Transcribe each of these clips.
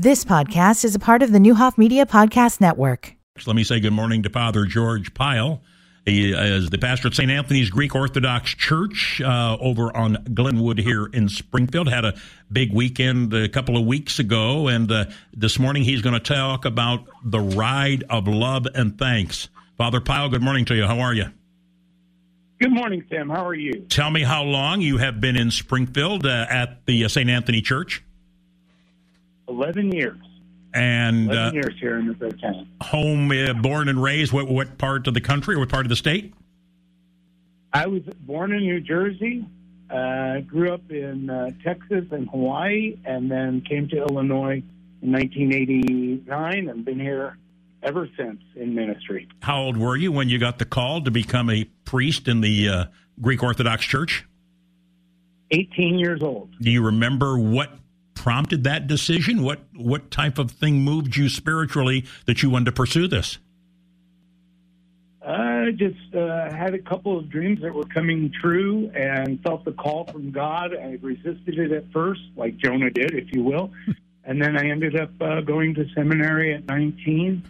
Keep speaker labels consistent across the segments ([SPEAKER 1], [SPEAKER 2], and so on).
[SPEAKER 1] This podcast is a part of the Neuhoff Media Podcast Network.
[SPEAKER 2] Let me say good morning to Father George Pyle. He is the pastor at St. Anthony's Greek Orthodox Church uh, over on Glenwood here in Springfield. Had a big weekend a couple of weeks ago, and uh, this morning he's going to talk about the ride of love and thanks. Father Pyle, good morning to you. How are you?
[SPEAKER 3] Good morning, Sam. How are you?
[SPEAKER 2] Tell me how long you have been in Springfield uh, at the uh, St. Anthony Church.
[SPEAKER 3] 11 years.
[SPEAKER 2] And
[SPEAKER 3] 11
[SPEAKER 2] uh,
[SPEAKER 3] years here in the great town.
[SPEAKER 2] home, uh, born and raised, what, what part of the country or what part of the state?
[SPEAKER 3] I was born in New Jersey, uh, grew up in uh, Texas and Hawaii, and then came to Illinois in 1989 and been here ever since in ministry.
[SPEAKER 2] How old were you when you got the call to become a priest in the uh, Greek Orthodox Church?
[SPEAKER 3] 18 years old.
[SPEAKER 2] Do you remember what prompted that decision? What what type of thing moved you spiritually that you wanted to pursue this?
[SPEAKER 3] I just uh, had a couple of dreams that were coming true and felt the call from God. I resisted it at first, like Jonah did, if you will. and then I ended up uh, going to seminary at 19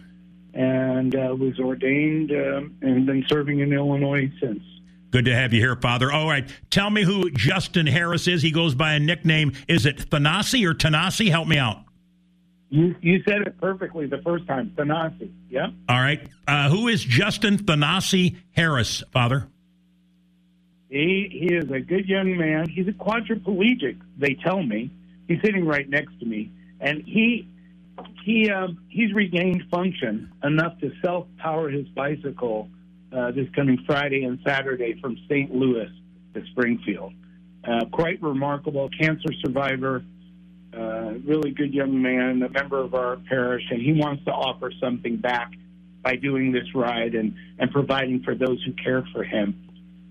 [SPEAKER 3] and uh, was ordained um, and been serving in Illinois since.
[SPEAKER 2] Good to have you here, Father. All right, tell me who Justin Harris is. He goes by a nickname. Is it Thanasi or Tanasi? Help me out.
[SPEAKER 3] You, you said it perfectly the first time, Thanasi. Yeah.
[SPEAKER 2] All right, uh, who is Justin Thanasi Harris, Father?
[SPEAKER 3] He he is a good young man. He's a quadriplegic. They tell me he's sitting right next to me, and he he um, he's regained function enough to self power his bicycle uh, this coming Friday and Saturday from St. Louis to Springfield. Uh, quite remarkable cancer survivor, uh, really good young man, a member of our parish, and he wants to offer something back by doing this ride and, and providing for those who care for him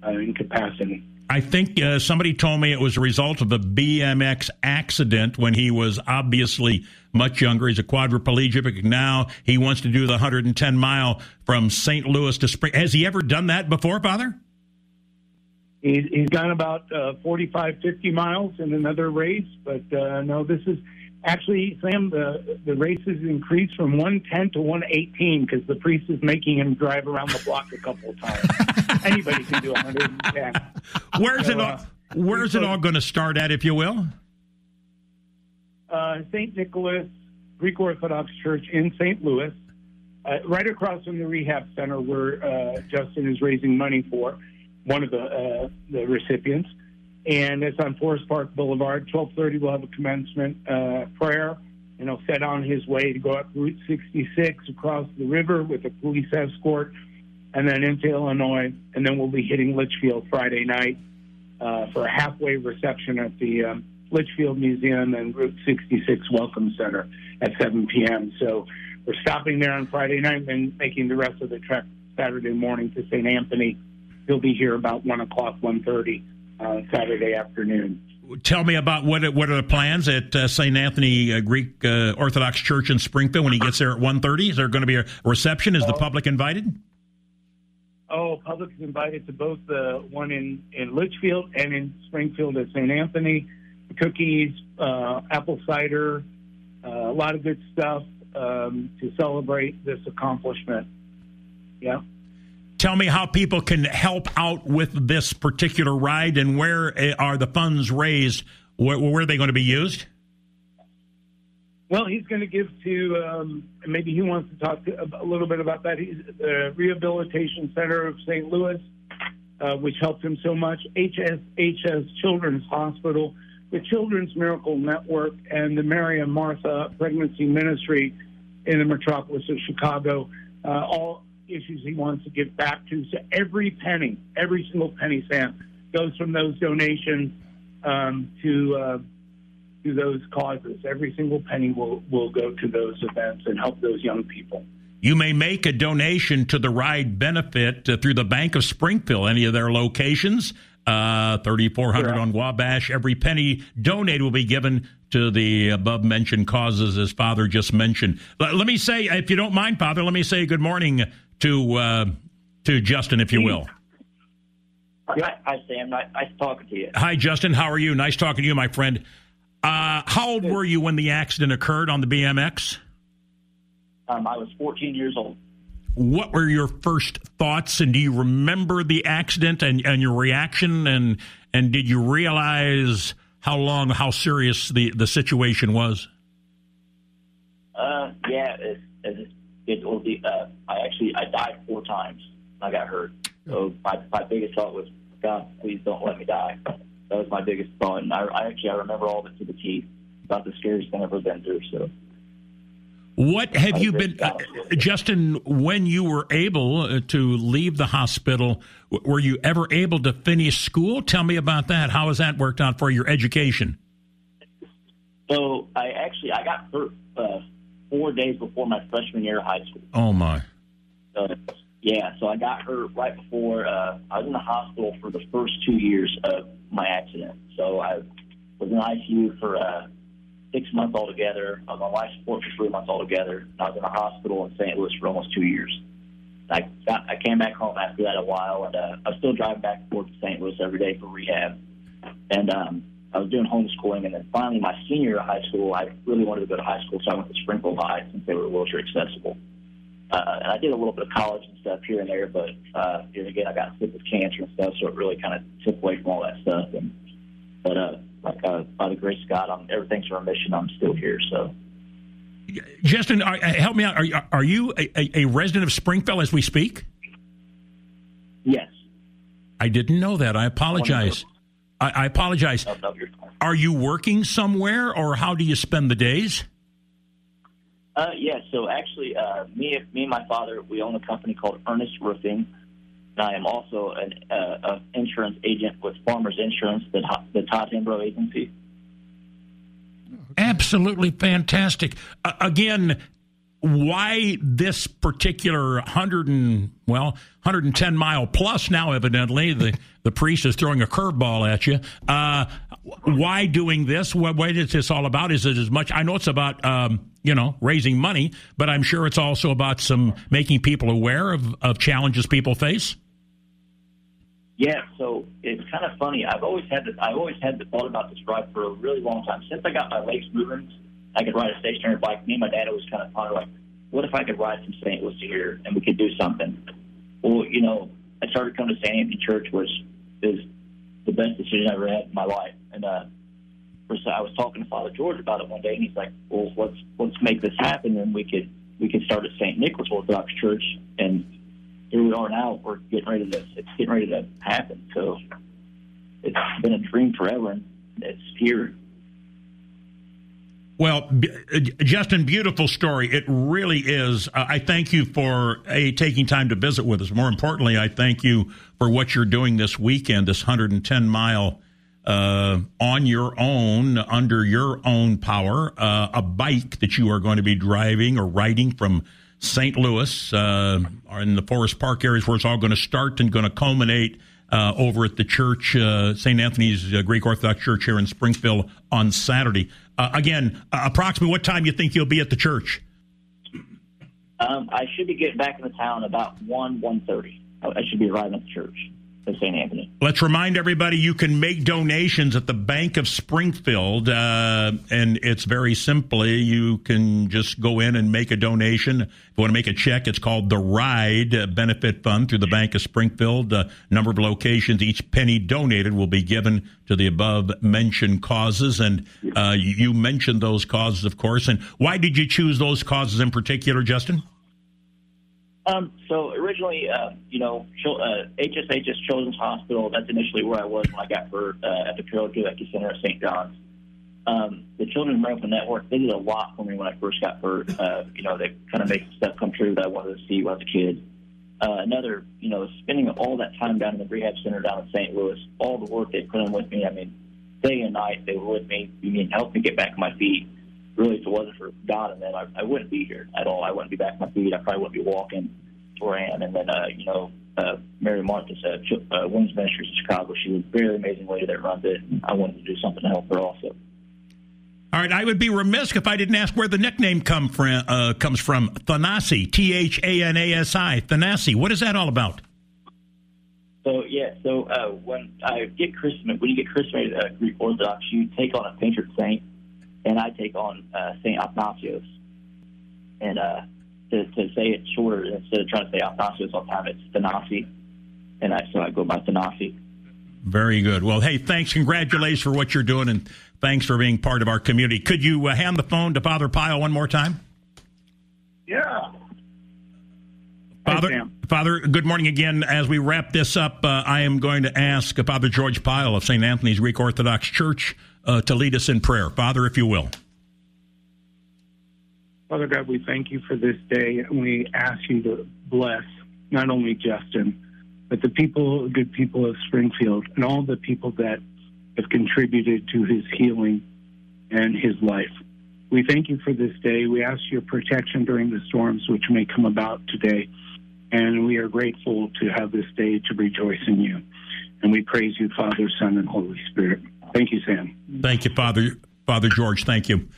[SPEAKER 3] uh, in capacity.
[SPEAKER 2] I think uh, somebody told me it was a result of a BMX accident when he was obviously much younger. He's a quadriplegic. Now he wants to do the 110 mile from St. Louis to Spring. Has he ever done that before, Father?
[SPEAKER 3] He's, he's gone about uh, 45, 50 miles in another race, but uh, no, this is actually, Sam, the, the races increased from 110 to 118 because the priest is making him drive around the block a couple of times. Anybody can do 110.
[SPEAKER 2] Where's
[SPEAKER 3] So,
[SPEAKER 2] it all?
[SPEAKER 3] uh,
[SPEAKER 2] Where's it all going to start at, if you will?
[SPEAKER 3] uh, St. Nicholas Greek Orthodox Church in St. Louis, uh, right across from the rehab center where uh, Justin is raising money for, one of the uh, the recipients. And it's on Forest Park Boulevard. 1230, we'll have a commencement uh, prayer, and he'll set on his way to go up Route 66 across the river with a police escort, and then into Illinois. And then we'll be hitting Litchfield Friday night uh, for a halfway reception at the um, Litchfield Museum and Route 66 Welcome Center at 7 p.m. So we're stopping there on Friday night and making the rest of the trek Saturday morning to St. Anthony. He'll be here about 1 o'clock, 1.30 uh, Saturday afternoon.
[SPEAKER 2] Tell me about what what are the plans at uh, St. Anthony uh, Greek uh, Orthodox Church in Springfield when he gets there at 1.30? Is there going to be a reception? Is the public invited?
[SPEAKER 3] Oh, public is invited to both the one in, in Litchfield and in Springfield at St. Anthony. Cookies, uh, apple cider, uh, a lot of good stuff um, to celebrate this accomplishment. Yeah.
[SPEAKER 2] Tell me how people can help out with this particular ride and where uh, are the funds raised? Where, where are they going to be used?
[SPEAKER 3] Well, he's going to give to, um, maybe he wants to talk a little bit about that. He's the Rehabilitation Center of St. Louis, uh, which helped him so much, HSHS Children's Hospital, the Children's Miracle Network, and the Mary and Martha Pregnancy Ministry in the metropolis of Chicago. Uh, all issues he wants to give back to. So every penny, every single penny, Sam, goes from those donations um, to uh, to those causes. Every single penny will will go to those events and help those young people.
[SPEAKER 2] You may make a donation to the ride benefit uh, through the Bank of Springfield, any of their locations. Uh, 3400
[SPEAKER 3] Sure.
[SPEAKER 2] on Wabash. Every penny donated will be given to the above mentioned causes, as Father just mentioned. Let, let me say, if you don't mind, Father, let me say good morning to uh, to Justin, if you will.
[SPEAKER 4] Hi, hi, Sam. Nice, nice talking to you.
[SPEAKER 2] Hi, Justin. How are you? Nice talking to you, my friend. Uh, how old were you when the accident occurred on the BMX?
[SPEAKER 4] Um, I was 14 years old.
[SPEAKER 2] What were your first thoughts, and do you remember the accident and, and your reaction, and and did you realize how long, how serious the, the situation was?
[SPEAKER 4] Uh, yeah, it, it, it will be. Uh, I actually I died four times. I got hurt. So my my biggest thought was, God, please don't let me die. That was my biggest thought, and I, I actually I remember all of it to the T. About the scariest thing I've ever been through. So.
[SPEAKER 2] What have you been, uh, Justin? When you were able uh, to leave the hospital, were you ever able to finish school? Tell me about that. How has that worked out for your education?
[SPEAKER 4] So I actually I got hurt uh, four days before my freshman year of high school.
[SPEAKER 2] Oh my!
[SPEAKER 4] Uh, yeah, so I got hurt right before uh, I was in the hospital for the first two years of my accident. So I was in ICU for uh, six months altogether. I was on life support for three months altogether. I was in the hospital in St. Louis for almost two years. I got, I came back home after that a while, and uh, I was still driving back and forth to St. Louis every day for rehab. And um, I was doing homeschooling, and then finally, my senior year of high school, I really wanted to go to high school, so I went to Springfield High since they were wheelchair accessible. Uh, and I did a little bit of college and stuff here and there, but uh, here again, I got sick with cancer and stuff, so it really kind of took away from all that stuff. And but uh, like uh, by the grace of God, I'm, everything's remission. I'm still here. So,
[SPEAKER 2] Justin, are, uh, help me out. Are, are you a, a, resident of Springfield as we speak?
[SPEAKER 4] Yes.
[SPEAKER 2] I didn't know that. I apologize. I, I, apologize.
[SPEAKER 4] No, no,
[SPEAKER 2] are you working somewhere, or how do you spend the days?
[SPEAKER 4] Uh, yeah, so actually, uh, me, me and my father, we own a company called Ernest Roofing. And I am also an uh, insurance agent with Farmers Insurance, the, the Todd Hembrow agency.
[SPEAKER 2] Absolutely fantastic. Uh, again, why this particular 100 and well 110 mile plus now evidently the the priest is throwing a curveball at you uh, why doing this what, what is this all about is it as much i know it's about um, you know raising money but i'm sure it's also about some making people aware of, of challenges people face
[SPEAKER 4] yeah, so it's kind of funny. I've always had the, I've always had the thought about this ride for a really long time. Since I got my legs moving, I could ride a stationary bike. Me and my dad always kind of thought like, what if I could ride from St. Louis to here and we could do something? Well, you know, I started coming to St. Anthony Church, which is the best decision I ever had in my life. And uh, I was talking to Father George about it one day, and he's like, "Well, let's let's make this happen, and we could we could start at St. Nicholas Orthodox Church and here we are now. We're getting ready to. It's getting ready to happen. So it's been a dream forever, and it's here.
[SPEAKER 2] Well, uh, Justin, beautiful story. It really is. Uh, I thank you for a taking time to visit with us. More importantly, I thank you for what you're doing this weekend. This 110 mile uh, on your own, under your own power, uh, a bike that you are going to be driving or riding from St. Louis, uh, in the Forest Park areas where it's all going to start and going to culminate uh, over at the church, uh, St. Anthony's uh, Greek Orthodox Church here in Springfield on Saturday. Uh, again, uh, approximately what time you think you'll be at the church?
[SPEAKER 4] Um, I should be getting back into town about one one thirty. I should be arriving at the church. St. Anthony.
[SPEAKER 2] Let's remind everybody you can make donations at the Bank of Springfield, uh, and it's very simply you can just go in and make a donation. If you want to make a check, it's called the Ride Benefit Fund through the Bank of Springfield. A number of locations, each penny donated will be given to the above mentioned causes, and uh, you mentioned those causes, of course. And why did you choose those causes in particular, Justin?
[SPEAKER 4] Um, so originally, uh, you know, uh, HSHS Children's Hospital, that's initially where I was when I got hurt uh, at the Dweck Center at St. John's. Um, the Children's Medical Network, they did a lot for me when I first got hurt. Uh, you know, they kind of made stuff come true that I wanted to see when I was a kid. Uh, another, you know, spending all that time down in the rehab center down in St. Louis, all the work they put in with me. I mean, day and night they were with me. You mean help me get back on my feet really, if it wasn't for God and them, I, I wouldn't be here at all. I wouldn't be back on my feet. I probably wouldn't be walking to where I am. And then, uh, you know, uh, Mary Martha's uh, uh, Women's Ministries in Chicago. She was a very amazing lady that runs it. And I wanted to do something to help her also.
[SPEAKER 2] All right, I would be remiss if I didn't ask where the nickname come from. Uh, comes from Thanasi, T H A N A S I, Thanasi. What is that all about?
[SPEAKER 4] So yeah, so uh, when I get christened, when you get christened uh, Greek Orthodox, you take on a patron saint and I take on uh, St. Athanasios. And uh, to, to say it shorter, instead of trying to say Athanasios, I'll have it Thanasi. And I, so I go by Thanasi.
[SPEAKER 2] Very good. Well, hey, thanks. Congratulations for what you're doing, and thanks for being part of our community. Could you uh, hand the phone to Father Pyle one more time?
[SPEAKER 3] Yeah.
[SPEAKER 2] Father, Father, good morning again. As we wrap this up, uh, I am going to ask Father George Pyle of St. Anthony's Greek Orthodox Church uh, to lead us in prayer. Father, if you will.
[SPEAKER 3] Father God, we thank you for this day, and we ask you to bless not only Justin, but the people, good people of Springfield, and all the people that have contributed to his healing and his life. We thank you for this day. We ask your protection during the storms which may come about today. And we are grateful to have this day to rejoice in you. And we praise you, Father, Son, and Holy Spirit. Thank you, Sam.
[SPEAKER 2] Thank you, Father. Father George, thank you.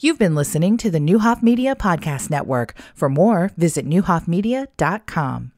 [SPEAKER 1] You've been listening to the Neuhoff Media Podcast Network. For more, visit neuhoffmedia.com.